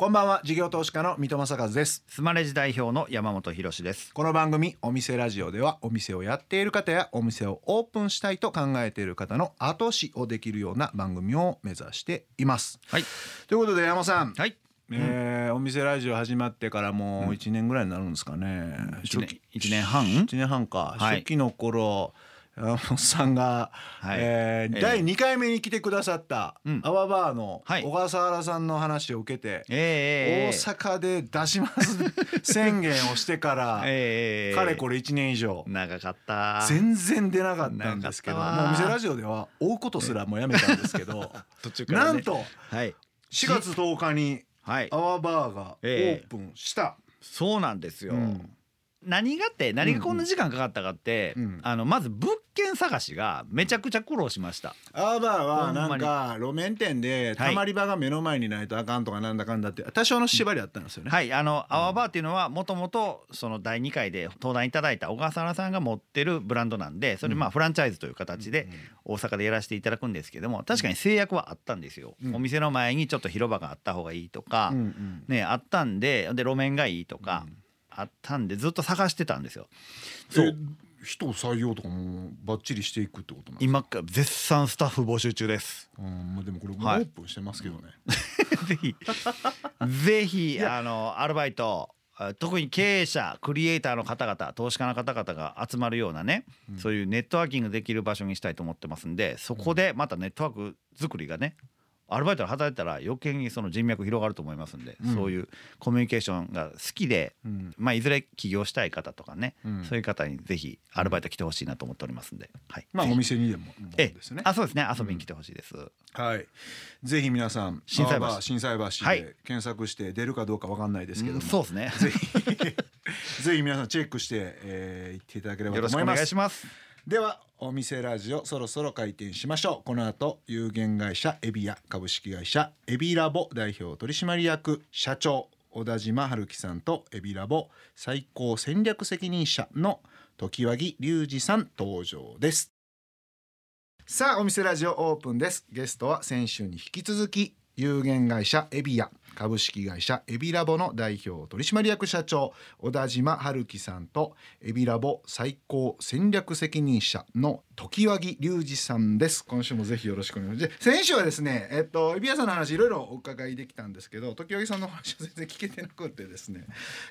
こんばんは事業投資家の三戸正和です。スマレジ代表の山本博です。この番組お店ラジオではお店をやっている方やお店をオープンしたいと考えている方の後押しをできるような番組を目指しています。はい。ということで山本さん、はい。えーお店ラジオ始まってからもう1年ぐらいになるんですかね、一年一年半？1年半か、はい。初期の頃山本さんが、はい。えええー。第2回目に来てくださった、うん。アワバーのはい。小笠原さんの話を受けて、ええ大阪で出します。宣言をしてから、ええかれこれ1年以上。長かった。全然出なかったんですけどもうお店ラジオでは追うことすらもうやめたんですけど 途中なんとはい。4月10日にはい。アワバーがオええープンした、そうなんですよ、うん。何がって何がこんな時間かかったかって、うん。あのまず物件探しがめちゃくちゃ苦労しました。アワバーはなんか路面店でたまり場が目の前にないとあかんとかなんだかんだって多少の縛りあったんですよね。はい。あのアワバーっていうのはもともとその第2回で登壇いただいた小笠原さんが持ってるブランドなんでそれまあフランチャイズという形で大阪でやらせていただくんですけども確かに制約はあったんですよ、うん。お店の前にちょっと広場があった方がいいとか、ねあったんでで路面がいいとか、あったんでずっと探してたんですよ。そえう人採用とかもバッチリしていくってこと今絶賛スタッフ募集中です。うんまあでもこれもうオはいープンしてますけどね。ぜひ。ぜひあのアルバイトあ特に経営者クリエイターの方々投資家の方々が集まるようなね、そういうネットワーキングできる場所にしたいと思ってますんでそこでまたネットワーク作りがねアルバイトで働いたら余計にその人脈広がると思いますんで、うん。そういうコミュニケーションが好きで、うん。まあ、いずれ起業したい方とかね、うん。そういう方にぜひアルバイト来てほしいなと思っておりますんで、はい、まあお店にでもですね。あそうですね。遊びに来てほしいです、はい。ぜひ皆さん心斎橋。アワバー心斎橋はい。で検索して出るかどうかわかんないですけども、うんそうですね。ぜひ ぜひ皆さんチェックして、えー、行っていただければよろしくおと思います願いしますではお店ラジオそろそろ開店しましょう。この後有限会社エビヤ株式会社エビラボ代表取締役社長小田島春樹さんとエビラボ最高戦略責任者の時和木隆二さん登場です。さあお店ラジオオープンです。ゲストは先週に引き続き有限会社エビヤ株式会社エビラボの代表取締役社長小田島春樹さんとエビラボ最高戦略責任者の時和木隆二さんです。今週もぜひよろしくお願いします。で先週はですねえっとエビヤさんの話いろいろお伺いできたんですけど時和木さんの話は全然聞けてなくてですね。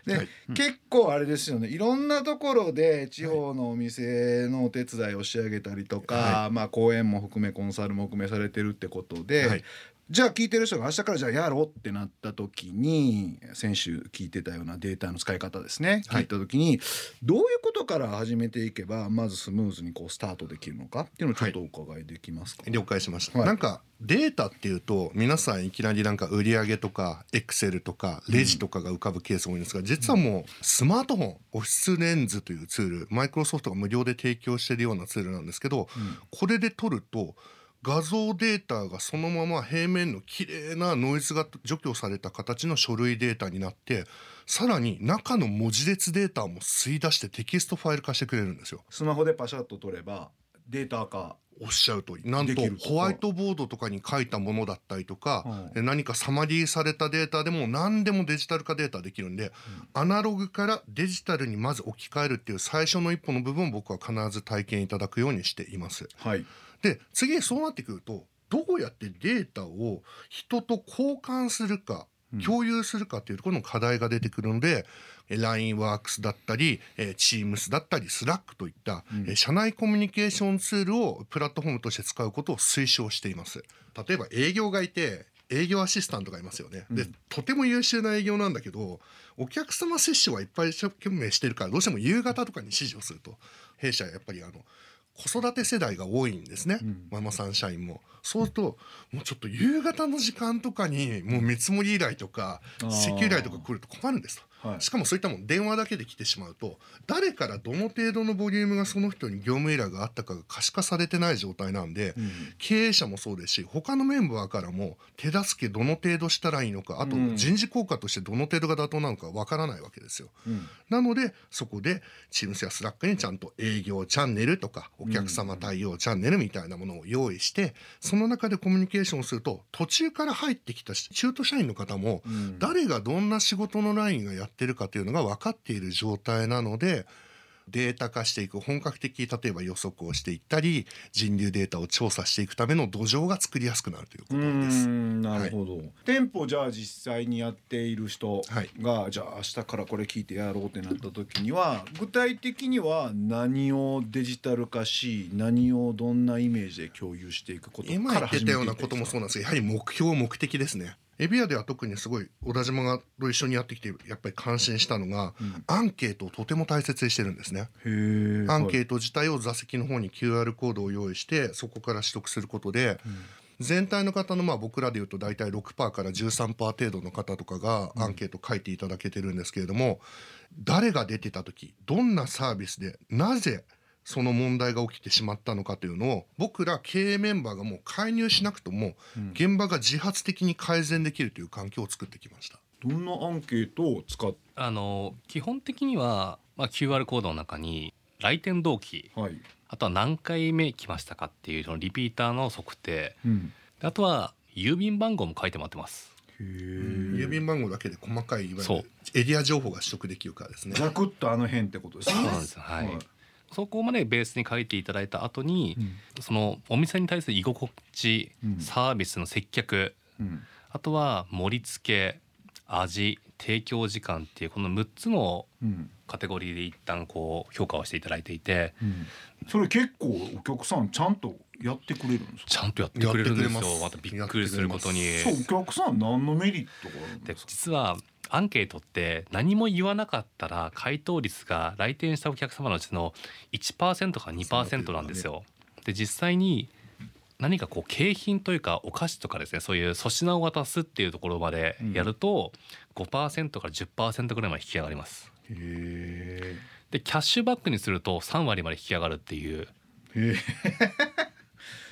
で、結構あれですよねいろんなところで地方のお店のお手伝いを仕上げたりとか、まあ講演も含めコンサルも含めされてるってことで、はいじゃあ聞いてる人が明日からじゃあやろうってなった時に先週聞いてたようなデータの使い方ですね。聞いた時に、どういうことから始めていけばまずスムーズにこうスタートできるのかっていうのをちょっとお伺いできますか、了解しました、はい。なんかデータっていうと皆さんいきなりなんか売上とかエクセルとかレジとかが浮かぶケース多いんですが、実はもうスマートフォンオフィスレンズというツールマイクロソフトが無料で提供しているようなツールなんですけど、これで撮ると画像データがそのまま平面の綺麗なノイズが除去された形の書類データになってさらに中の文字列データも吸い出してテキストファイル化してくれるんですよ。スマホでパシャッと取ればデータ化おっしゃる通り。なんとホワイトボードとかに書いたものだったりとか、うん。え何かサマリーされたデータでも何でもデジタル化データできるんで、アナログからデジタルにまず置き換えるっていう最初の一歩の部分を僕は必ず体験いただくようにしています。はいで次そうなってくるとどうやってデータを人と交換するか共有するかっていうところの課題が出てくるので、え LINEWorks だったり、えー Teams だったり Slack といった、えー社内コミュニケーションツールをプラットフォームとして使うことを推奨しています。例えば営業がいて営業アシスタントがいますよね、でとても優秀な営業なんだけどお客様接種はいっぱい一生懸命してるからどうしても夕方とかに指示をすると。弊社はやっぱりあの子育て世代が多いんですね、ママさん社員も。そうするともうちょっと夕方の時間とかにもう見積もり依頼とか石油依頼とか来ると困るんですとはい。しかもそういったもん電話だけで来てしまうと誰からどの程度のボリュームがその人に業務依頼があったかが可視化されてない状態なんで、うん。経営者もそうですし他のメンバーからも手助けどの程度したらいいのかあとうん。人事効果としてどの程度が妥当なのかわからないわけですよ。うん。なのでそこで Teams や Slack にちゃんと営業チャンネルとかお客様対応チャンネルみたいなものを用意してその中でコミュニケーションをすると途中から入ってきた中途社員の方もうん。誰がどんな仕事のラインがやってるかというのが分かっている状態なのでデータ化していく本格的に例えば予測をしていったり人流データを調査していくための土壌が作りやすくなるというこうとです。んなるほど、店舗じゃあ実際にやっている人はい。が、じゃあ明日からこれ聞いてやろうってなった時には具体的には何をデジタル化し何をどんなイメージで共有していくこと今言ってたようなか？ら始めていこともそういなんですけどやはり目標目的ですねエビアでは特にすごい小田島がと一緒にやってきてやっぱり感心したのが、うん。アンケートをとても大切にしてるんですね。アンケート自体を座席の方に QR コードを用意してそこから取得することで、全体の方のまあ僕らでいうと大体6%から13%程度の方とかがアンケート書いていただけてるんですけれども、誰が出てた時どんなサービスでなぜその問題が起きてしまったのかというのを僕ら経営メンバーがもう介入しなくともうん。現場が自発的に改善できるという環境を作ってきました。どんなアンケートを使っあの基本的には、まあ、QR コードの中に来店動機はい、あとは何回目来ましたかっていうそのリピーターの測定うん、であとは郵便番号も書いてもらってます。へえ郵便番号だけで細かいいわそう。ゆるエリア情報が取得できるからですね。ザクッとあの辺ってことですね。そうなんですよ。はい、そこまでベースに書いていただいた後に、うん。そのお店に対する居心地、うん。サービスの接客うん。あとは盛り付け味提供時間っていうこの6つのうん。カテゴリーで一旦こう評価をしていただいていてうん、それ結構お客さんちゃんとやってくれるんですか？ちゃんとやってくれるんですよ。ます。またびっくりすることに。そうお客さん何のメリットがあるんでですか？実はアンケートって何も言わなかったら回答率が来店したお客様のうちの1%か2%なんですよ。で実際に何かこう景品というかお菓子とかですねそういう粗品を渡すっていうところまでやると5%から10%ぐらいまで引き上がります。でキャッシュバックにすると3割まで引き上がるっていう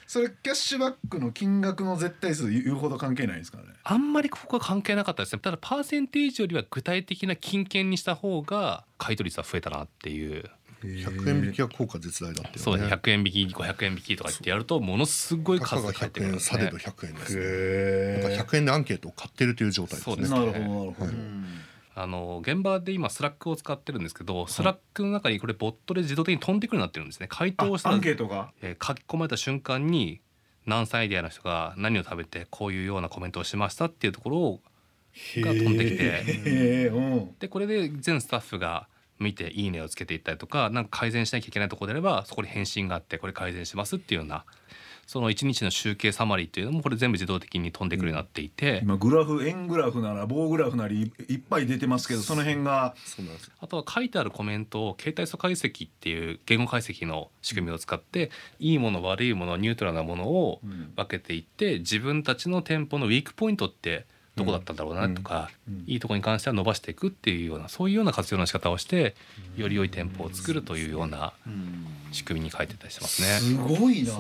それキャッシュバックの金額の絶対数言うほど関係ないんですかね？あんまりここは関係なかったですね。ただパーセンテージよりは具体的な金券にした方が買い取率は増えたなっていう。100円引きは効果絶大だってそうね。100円引き500円引きとか言ってやるとものすごい数が返ってく100円るんですねされど100円ですね。へだから100円でアンケートを買ってるという状態ですね。そうですなるほどなるほど、はいあの現場で今 Slack を使ってるんですけど Slack の中にこれボットで自動的に飛んでくるようになってるんですね。回答をしたあアンケートが？えー書き込まれた瞬間に何歳アイデアの人が何を食べてこういうようなコメントをしましたっていうところをが飛んできて。でこれで全スタッフが見て「いいね」をつけていったりとかなんか改善しなきゃいけないところであればそこに返信があってこれ改善しますっていうようなその1日の集計サマリーっていうのもこれ全部自動的に飛んでくるようになっていて、今グラフ円グラフなら棒グラフなりいっぱい出てますけどその辺が。そうなんです。あとは書いてあるコメントを携帯素解析っていう言語解析の仕組みを使っていいもの悪いものニュートラルなものをうん。分けていって自分たちの店舗のウィークポイントってどこだったんだろうなとか、うん。いいところに関しては伸ばしていくっていうようなそういうような活用の仕方をしてより良い店舗を作るというような仕組みに書いてたりしますね。すごいな。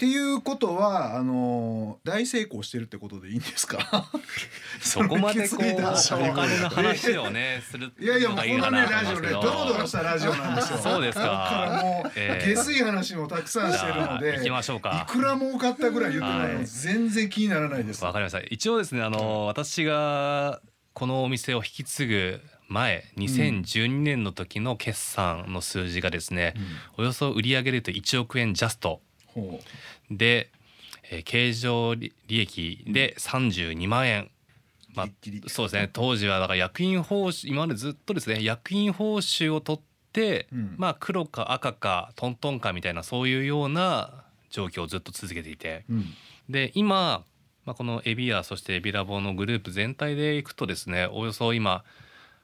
っていうことはあの大成功してるってことでいいんですか？そこまでこうお金の話をねするいやいやもうこのねラジオねドロドロしたラジオなんですよ。そうですかだからもう、ええ下水話もたくさんしてるので。行きましょうかいくら儲かったぐらい言ってないのはい全然気にならないです。わかりました一応ですねあの私がこのお店を引き継ぐ前2012年の時の決算の数字がですね、およそ売上でいうと1億円ジャストほで、えー経常利利益で32万円、まあそうですね。当時はだから役員報酬今までずっとですね役員報酬を取って、うん。まあ黒か赤かトントンかみたいなそういうような状況をずっと続けていて。う。うん。で今、まあ、このエビアそしてエビラボのグループ全体でいくとですねおよそ今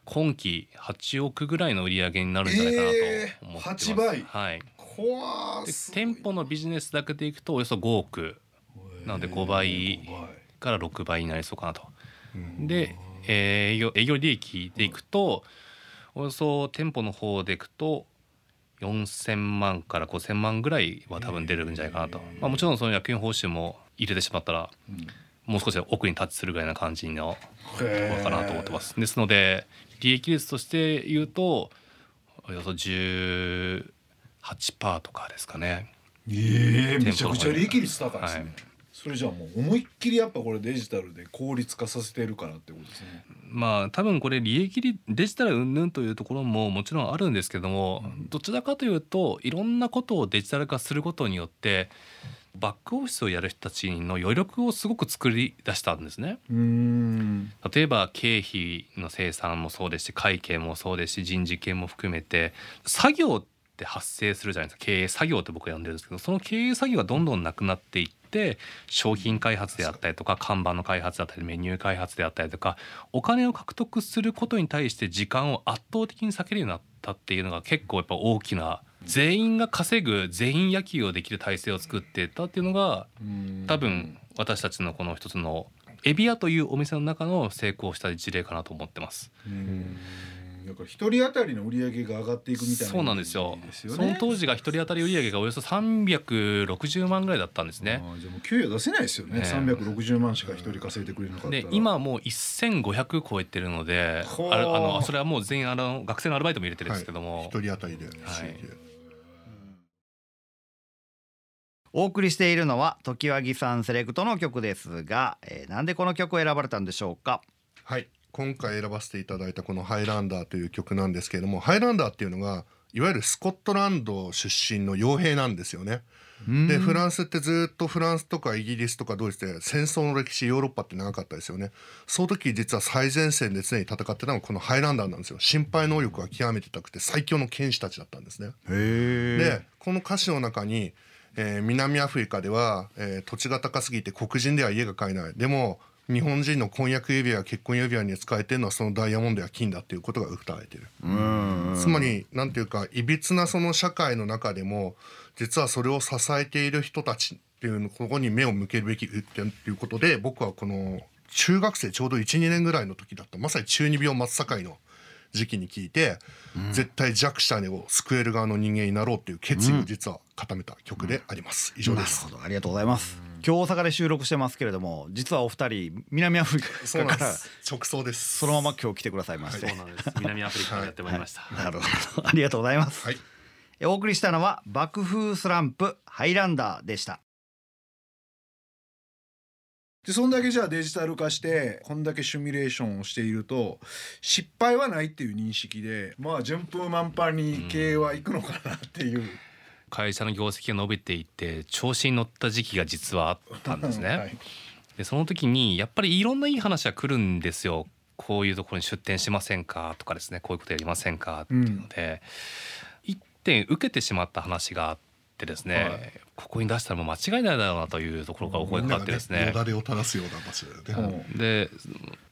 今期8億ぐらいの売り上げになるんじゃないかなと思ってます。えー8倍。はい店舗のビジネスだけでいくとおよそ5億。なので5倍から6倍になりそうかなと。でえー営業営業利益でいくと、およそ店舗の方でいくと4,000万から5,000万ぐらいは多分出るんじゃないかなと、まあ、もちろんその役員報酬も入れてしまったらもう少し奥にタッチするぐらいな感じのところかなと思ってます。ですので利益率として言うとおよそ18%とかですかね。ええめちゃくちゃ利益率高いですね、はい。それじゃあもう思いっきりやっぱこれデジタルで効率化させてるからってことですね。まあ多分これ利益率デジタル云々というところももちろんあるんですけども、どちらかというといろんなことをデジタル化することによってバックオフィスをやる人たちの余力をすごく作り出したんですね。うん。例えば経費の生産もそうですし会計もそうですし人事系も含めて作業って発生するじゃないですか。経営作業って僕は呼んでるんですけどその経営作業がどんどんなくなっていって商品開発であったりとか看板の開発だったりメニュー開発であったりとかお金を獲得することに対して時間を圧倒的に避けるようになったっていうのが結構やっぱ大きな全員が稼ぐ全員野球をできる体制を作っていったっていうのが多分私たちのこの一つのエビアというお店の中の成功した事例かなと思ってます。うんだから一人当たりの売り上げが上がっていくみたいなそうなんですよ。そのね当時が一人当たり売上がおよそ360万ぐらいだったんですね。じゃあもう給与出せないですよね、ね360万しか一人稼いでくれなかったら。で今はもう1500超えてるのであ。のそれはもう全員あの学生のアルバイトも入れてるんですけども、一人当たりで、はい。お送りしているのは常盤木さんセレクトの曲ですが、えーなんでこの曲を選ばれたんでしょうか？はい今回選ばせていただいたこの「ハイランダー」という曲なんですけれどもハイランダーっていうのがいわゆるスコットランド出身の傭兵なんですよね。でフランスってずっとフランスとかイギリスとかドイツで戦争の歴史ヨーロッパって長かったですよね。その時実は最前線で常に戦ってたのがこのハイランダーなんですよ。心配能力が極めて高くて最強の剣士たちだったんですね。へでこの歌詞の中に、えー南アフリカでは、えー土地が高すぎて黒人では家が買えない。でも日本人の婚約指輪や結婚指輪に使えてるのはそのダイヤモンドや金だっていうことが歌われてる。つまりなんていうかいびつなその社会の中でも実はそれを支えている人たちっていうのここに目を向けるべきっていうことで僕はこの中学生ちょうど12年ぐらいの時だった。まさに中二病真っ盛りの時期に聞いて、絶対弱者を救える側の人間になろうっていう決意を実は固めた曲であります、以上なるですありがとうございます今日大阪で収録してますけれども実はお二人南アフリそうカからなんです。直送です。そのまま今日来てくださいまして、そうなんです。南アフリカからやってまいりました。なるほど。ありがとうございます、はい。えお送りしたのは爆風スランプハイランダーでした。でそんだけじゃあデジタル化してこんだけシミュレーションをしていると失敗はないっていう認識でまあ順風満帆に経営はいくのかなっていう、会社の業績が伸びていって調子に乗った時期が実はあったんですね。はい。でその時にやっぱりいろんないい話が来るんですよ。こういうところに出店しませんかとかですね。こういうことやりませんかっていうので、一点受けてしまった話があってですね、はい。ここに出したらもう間違いないだろうなというところがお声かかってですねよだれを垂らすような場所でね、うん。で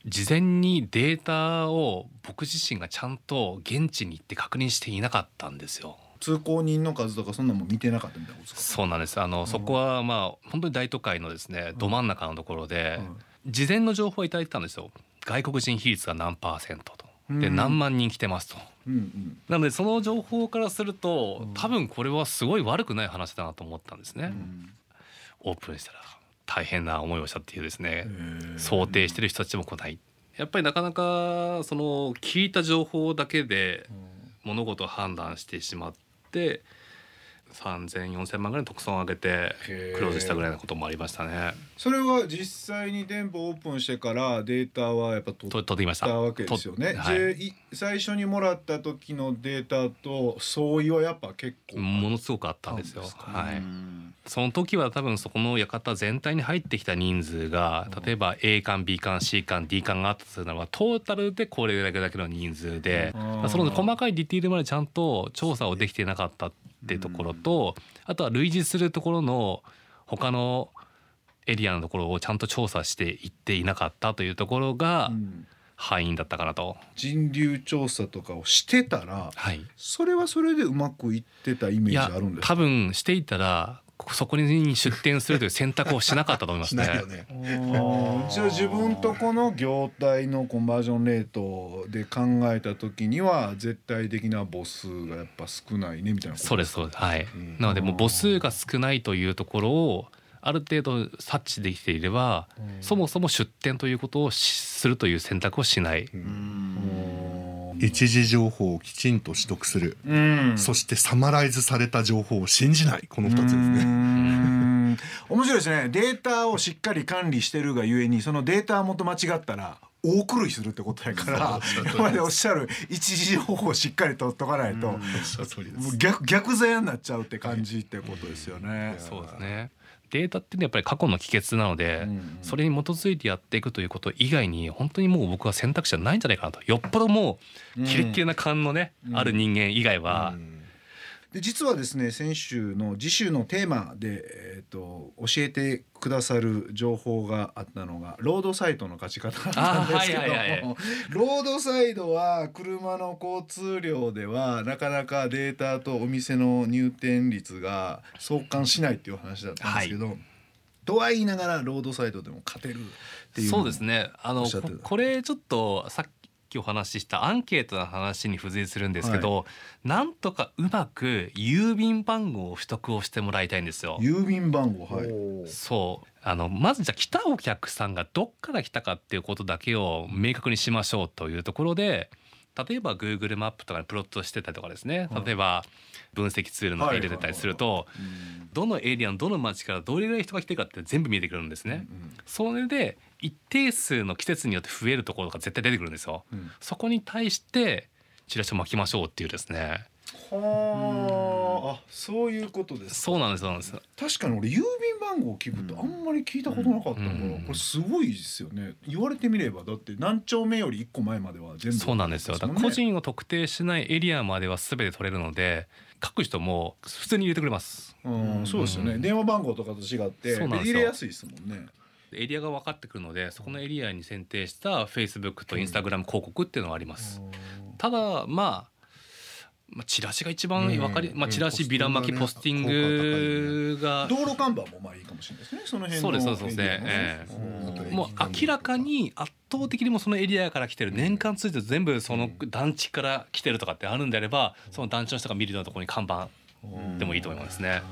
事前にデータを僕自身がちゃんと現地に行って確認していなかったんですよ。通行人の数とかそんなもん見てなかったみたいなことですか？そうなんです。あの、そこはまあ本当に大都会のですねど真ん中のところで、うん。事前の情報をいただいてたんですよ。外国人比率が何パーセントと。でうん。何万人来てますと。うんうん。なのでその情報からすると多分これはすごい悪くない話だなと思ったんですね。オープンしたら大変な思いをしたっていうですね想定してる人たちも来ない。やっぱりなかなかその聞いた情報だけで物事を判断してしまって3,0004,000万ぐらいの特損を上げてクローズしたぐらいのこともありましたね。それは実際に店舗オープンしてからデータはやっぱ取とってきましたた。わけですよね。とはい最初にもらった時のデータと相違はやっぱ結構ものすごくあったんですよ。はい。うんその時は多分そこの館全体に入ってきた人数が例えば A 館 B 館 C 館 D 館があったとするならばトータルでこれだけだけの人数でうんその細かいディティールまでちゃんと調査をできていなかったっていうところとあとは類似するところの他のエリアのところをちゃんと調査していっていなかったというところがうん。敗因だったかなと。人流調査とかをしてたらはい、それはそれでうまくいってたイメージあるんですか？多分していたらそこに出店するという選択をしなかったと思いますね。しないよ。ね。じゃあ自分とこの業態のコンバージョンレートで考えた時には絶対的な母数がやっぱ少ないねみたいなことそうですそうです。はい、ん。なのでもう母数が少ないというところをある程度察知できていれば、そもそも出店ということをしするという選択をしない、一時情報をきちんと取得する、うん。そしてサマライズされた情報を信じない。この二つですうね。ん。面白いですね。データをしっかり管理してるがゆえにそのデータ元間違ったら大狂いするってことやから今までおっしゃる一時情報をしっかり取っとかないと逆逆座屋になっちゃうって感じってことですよね。そうですねデータってねやっぱり過去の帰結なので、うんそれに基づいてやっていくということ以外に本当にもう僕は選択肢はないんじゃないかなと。よっぽどもうキレッキレな勘のね、うん。ある人間以外は、うんで実はですね先週の次週のテーマで、えー、と教えてくださる情報があったのがロードサイドの勝ち方だったんですけども、あはいはいはいロードサイドは車の交通量ではなかなかデータとお店の入店率が相関しないっていう話だったんですけど、とは言いながらロードサイドでも勝てるっていうそうですね。あのこれちょっとさっきお話ししたアンケートの話に付随するんですけど、なんとかうまく郵便番号を取得をしてもらいたいんですよ。郵便番号はい。そうあのまずじゃあ来たお客さんがどっから来たかっていうことだけを明確にしましょうというところで例えば Google マップとかにプロットしてたりとかですね例えば分析ツールの入れてたりするとどのエリアのどの町からどれぐらい人が来てるかって全部見えてくるんですね。それで一定数の季節によって増えるところが絶対出てくるんですよ。うんそこに対してチラシを巻きましょうっていうですね。はあ、あそういうことですか。そうなんですそうなんです。確かに俺郵便番号を聞くとあんまり聞いたことなかったから、うん。これすごいですよね。言われてみればだって何丁目より一個前までは全部そうなんですよ。だから個人を特定しないエリアまでは全て取れるので、書く人も普通に入れてくれます。うん、そうですよね、うん。電話番号とかと違ってそうなんですよ。入れやすいですもんね。エリアが分かってくるので、そこのエリアに選定した Facebook と Instagram 広告っていうのがあります。ただまあ。まあ、チラシが一番分かり、うん。まあ、チラシうんビラ巻きポポスティンググが。道路看板もまあいいかもしれないですねその辺のそうですそうですそうです。ね。えうん。えもう明らかに圧倒的にもうそのエリアから来てる年間通じて全部その団地から来てるとかってあるんであればその団地の人が見るようなところに看板でもいいと思いますね。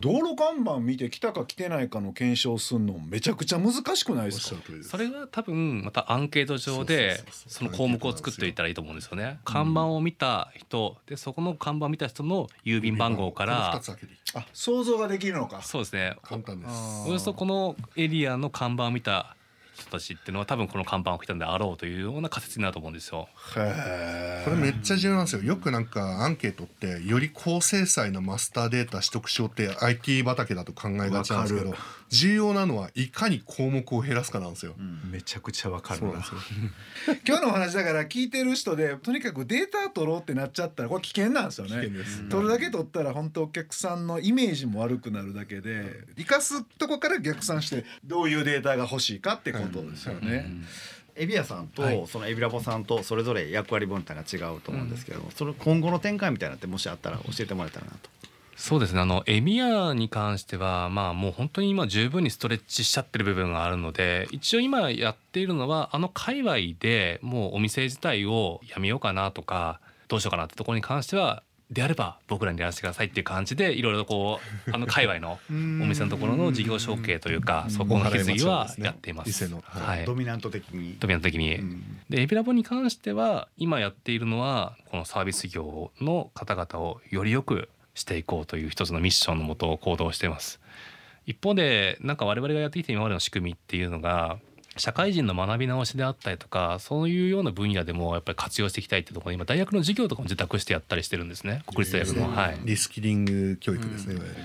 道路看板見て来たか来てないかの検証するのめちゃくちゃ難しくないですか？それが多分またアンケート上でその項目を作っておいたらいいと思うんですよね。看板を見た人でそこの看板を見た人の郵便番号からあ想像ができるのか。そうですね。簡単です。あおよそこのエリアの看板を見た人たちっていうのは多分この看板を来たんであろうというような仮説になると思うんですよ。へこれめっちゃ重要なんですよ。よくなんかアンケートってより高精細なマスターデータ取得しようって IT 畑だと考えがちなんですけど重要なのはいかに項目を減らすかなんですよ、めちゃくちゃわかる 今日のお話だから聞いてる人でとにかくデータ取ろうってなっちゃったらこれ危険なんですよ危険ねです。取るだけ取ったら本当お客さんのイメージも悪くなるだけで生かすとこから逆算してどういうデータが欲しいかってことですよね。エビアさんと、はい。そのエビラボさんとそれぞれ役割分担が違うと思うんですけども、その今後の展開みたいなのってもしあったら教えてもらえたらなと。そうですね。あのエミヤに関してはまあもう本当に今十分にストレッチしちゃってる部分があるので一応今やっているのはあの界隈でもうお店自体をやめようかなとかどうしようかなってところに関してはであれば僕らにやらせてくださいっていう感じでいろいろとこうあの界隈の お店のところの事業承継というかそこの引き継ぎはやっています。はい。ドミナント的に。ドミナント的に、うん。でエビラボに関しては今やっているのはこのサービス業の方々をより良くしていこうという一つのミッションのもと行動しています。一方でなんか我々がやってきた今までの仕組みっていうのが社会人の学び直しであったりとかそういうような分野でもやっぱり活用していきたいっていうところで今大学の授業とかも受託してやったりしてるんですね。国立大学の、はい、リスキリング教育ですね、いわゆる。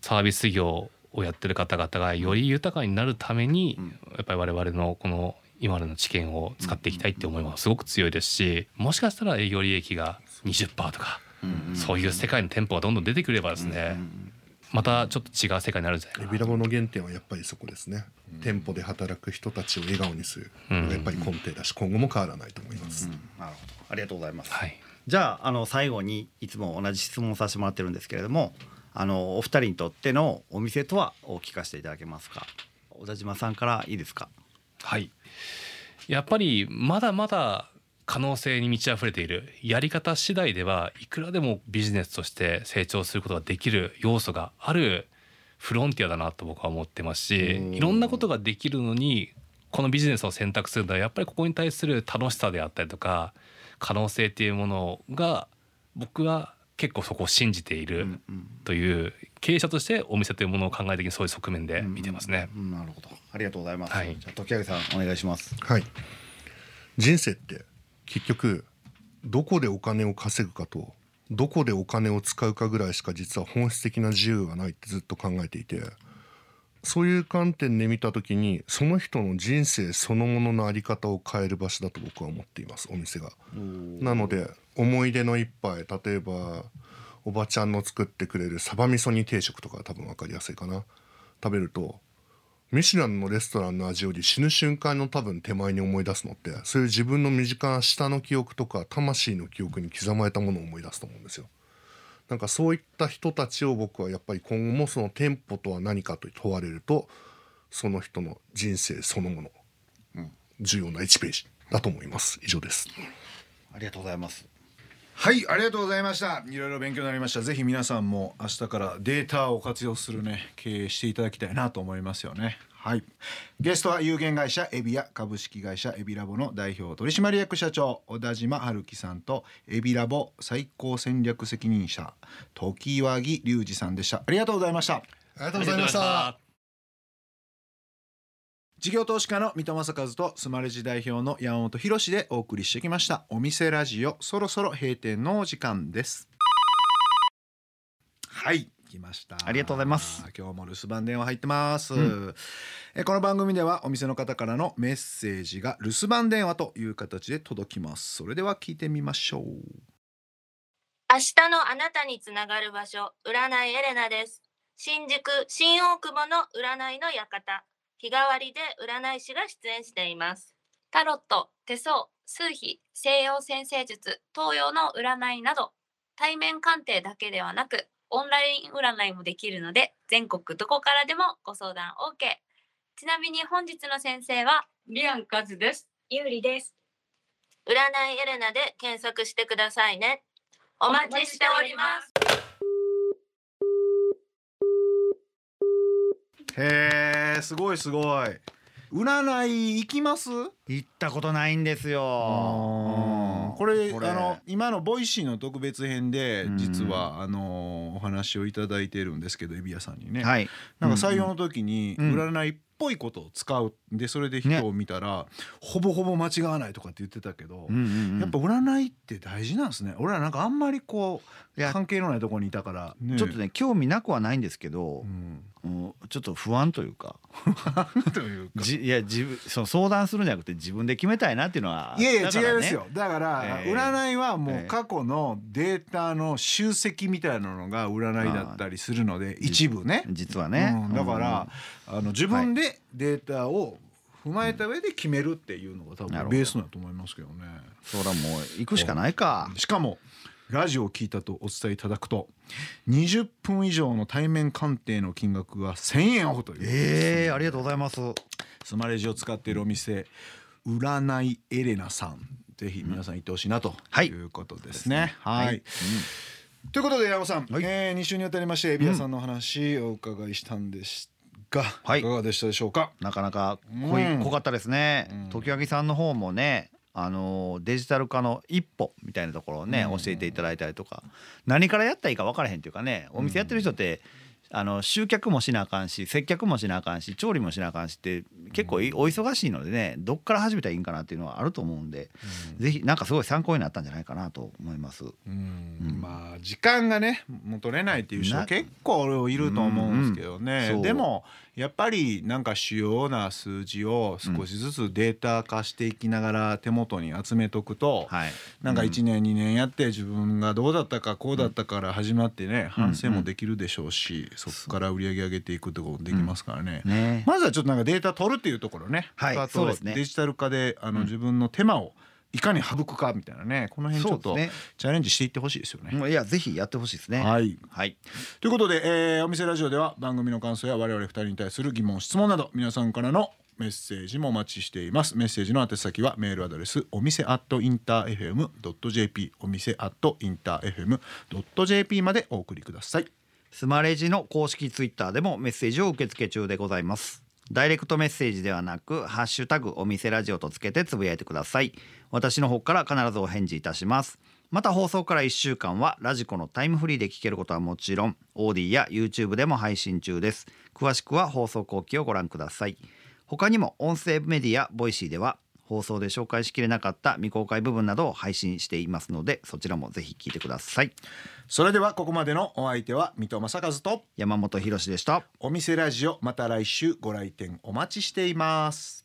サービス業をやってる方々がより豊かになるために、やっぱり我々のこの今までの知見を使っていきたいって思いはすごく強いですしもしかしたら営業利益が20%とか、そういう世界の店舗がどんどん出てくればですね、またちょっと違う世界になるんじゃないかなエビラボの原点はやっぱりそこですね、店舗で働く人たちを笑顔にするのがやっぱり根底だし今後も変わらないと思います、なるほど。ありがとうございます。はい。じゃああの最後にいつも同じ質問をさせてもらってるんですけれども、あのお二人にとってのお店とはを聞かせていただけますか？小田島さんからいいですか？はい。やっぱりまだまだ可能性に満ち溢れている。やり方次第ではいくらでもビジネスとして成長することができる要素がある。フロンティアだなと僕は思ってますしうん。いろんなことができるのにこのビジネスを選択するのはやっぱりここに対する楽しさであったりとか可能性っていうものが僕は結構そこを信じているという経営者としてお店というものを考えた時にそういう側面で見てますね。うんなるほど。ありがとうございます、はい。じゃあ時明さんお願いします。はい。人生って結局どこでお金を稼ぐかとどこでお金を使うかぐらいしか実は本質的な自由がないってずっと考えていてそういう観点で見た時にその人の人生そのものの在り方を変える場所だと僕は思っていますお店が。なので思い出の一杯例えばおばちゃんの作ってくれるサバ味噌煮定食とか多分分かりやすいかな食べるとミシュランのレストランの味より死ぬ瞬間の多分手前に思い出すのってそういう自分の身近な舌の記憶とか魂の記憶に刻まれたものを思い出すと思うんですよ。なんかそういった人たちを僕はやっぱり今後もその店舗とは何かと問われるとその人の人生そのもの、重要な1ページだと思います以上です。ありがとうございますはいありがとうございました。いろいろ勉強になりました。ぜひ皆さんも明日からデータを活用するね経営していただきたいなと思いますよね。はい。ゲストは有限会社エビヤ株式会社エビラボの代表取締役社長小田島春樹さんとエビラボ最高戦略責任者時和木隆二さんでした。ありがとうございました。ありがとうございました。事業投資家の三戸正和とスマレジ代表の山本博でお送りしてきました。お店ラジオそろそろ閉店のお時間です。はい来ました。ありがとうございます。今日も留守番電話入ってます、うん。えこの番組ではお店の方からのメッセージが留守番電話という形で届きます。それでは聞いてみましょう。明日のあなたにつながる場所、占いエレナです。新宿、新大久保の占いの館。日替わりで占い師が出演しています。タロット、手相、数秘、西洋先生術、東洋の占いなど、対面鑑定だけではなく、オンライン占いもできるので、全国どこからでもご相談 OK。ちなみに本日の先生は、リアンカズです。ユーリです。占いエレナで検索してくださいね。お待ちしております。へえすごいすごい。占い行きます？行ったことないんですよ。これあの今の Voicy の特別編でうん。実はあのお話をいただいてるんですけどゑびやさんにね、はい。なんか採用の時にうん。占いっぽいことを使うでそれで人を見たら、ほぼほぼ間違わないとかって言ってたけど、やっぱ占いって大事なんですね。俺らなんかあんまりこう関係のないところにいたから、ねちょっとね興味なくはないんですけどう、んうんちょっと不安というか。といや自分その相談するんじゃなくて自分で決めたいなっていうのはいやいや違いますよ。だから、ええ。占いはもええ。う過去のデータの集積みたいなのが占いだったりするので一部ね。実はね、うんだから、あの自分でデータを踏まえた上で決めるっていうのが多分ベースだと思いますけどね。それはもう行くしかないか。しかもラジオを聞いたとお伝えいただくと20分以上の対面鑑定の金額が1000円オフというええありがとうございます。スマレジを使っているお店占いエレナさん。ぜひ皆さん行ってほしいなとはい。いうことですね。はい、はい。ということで山本さん、はい。えー、2週にわたりましてエビ屋さんの話をお伺いしたんですが、はい。いかがでしたでしょうか？なかなか濃い、うん。濃かったですね、うん。時明さんの方もねあのデジタル化の一歩みたいなところをね、うん教えていただいたりとか。何からやったらいいか分からへんっていうかねお店やってる人って、あの集客もしなあかんし接客もしなあかんし調理もしなあかんしって結構いお忙しいのでねどっから始めたらいいんかなっていうのはあると思うんで、ぜひなんかすごい参考になったんじゃないかなと思います。うん。うん。まあ時間がねもう取れないっていう人な結構いると思うんですけどね、うんうんでもやっぱりなんか主要な数字を少しずつデータ化していきながら手元に集めとくと、はい、なんか1年2年やって自分がどうだったかこうだったから始まってね反省もできるでしょうし、そこから売り上げ上げていくってこともできますからね。ね。まずはちょっとなんかデータ取るっていうところね、はいあとそうですね。デジタル化であのうん。自分の手間をいかに省くかみたいなねこの辺ちょっとね。チャレンジしていってほしいですよね。いやぜひやってほしいですね。はい。はい。ということで、えーお店ラジオでは番組の感想や我々二人に対する疑問質問など皆さんからのメッセージもお待ちしています。メッセージの宛先はメールアドレスお店アットインター FM.jp お店アットインター FM.jp までお送りくださいスマレジの公式ツイッターでもメッセージを受け付け中でございます。ダイレクトメッセージではなくハッシュタグお店ラジオとつけてつぶやいてください。私の方から必ずお返事いたします。また放送から1週間は radiko のタイムフリーで聞けることはもちろん AuDee や YouTube でも配信中です。詳しくは放送後記をご覧ください。他にも音声メディア Voicy では放送で紹介しきれなかった未公開部分などを配信していますのでそちらもぜひ聞いてください。それではここまでのお相手は水戸正和と山本博史でした。お店ラジオまた来週ご来店お待ちしています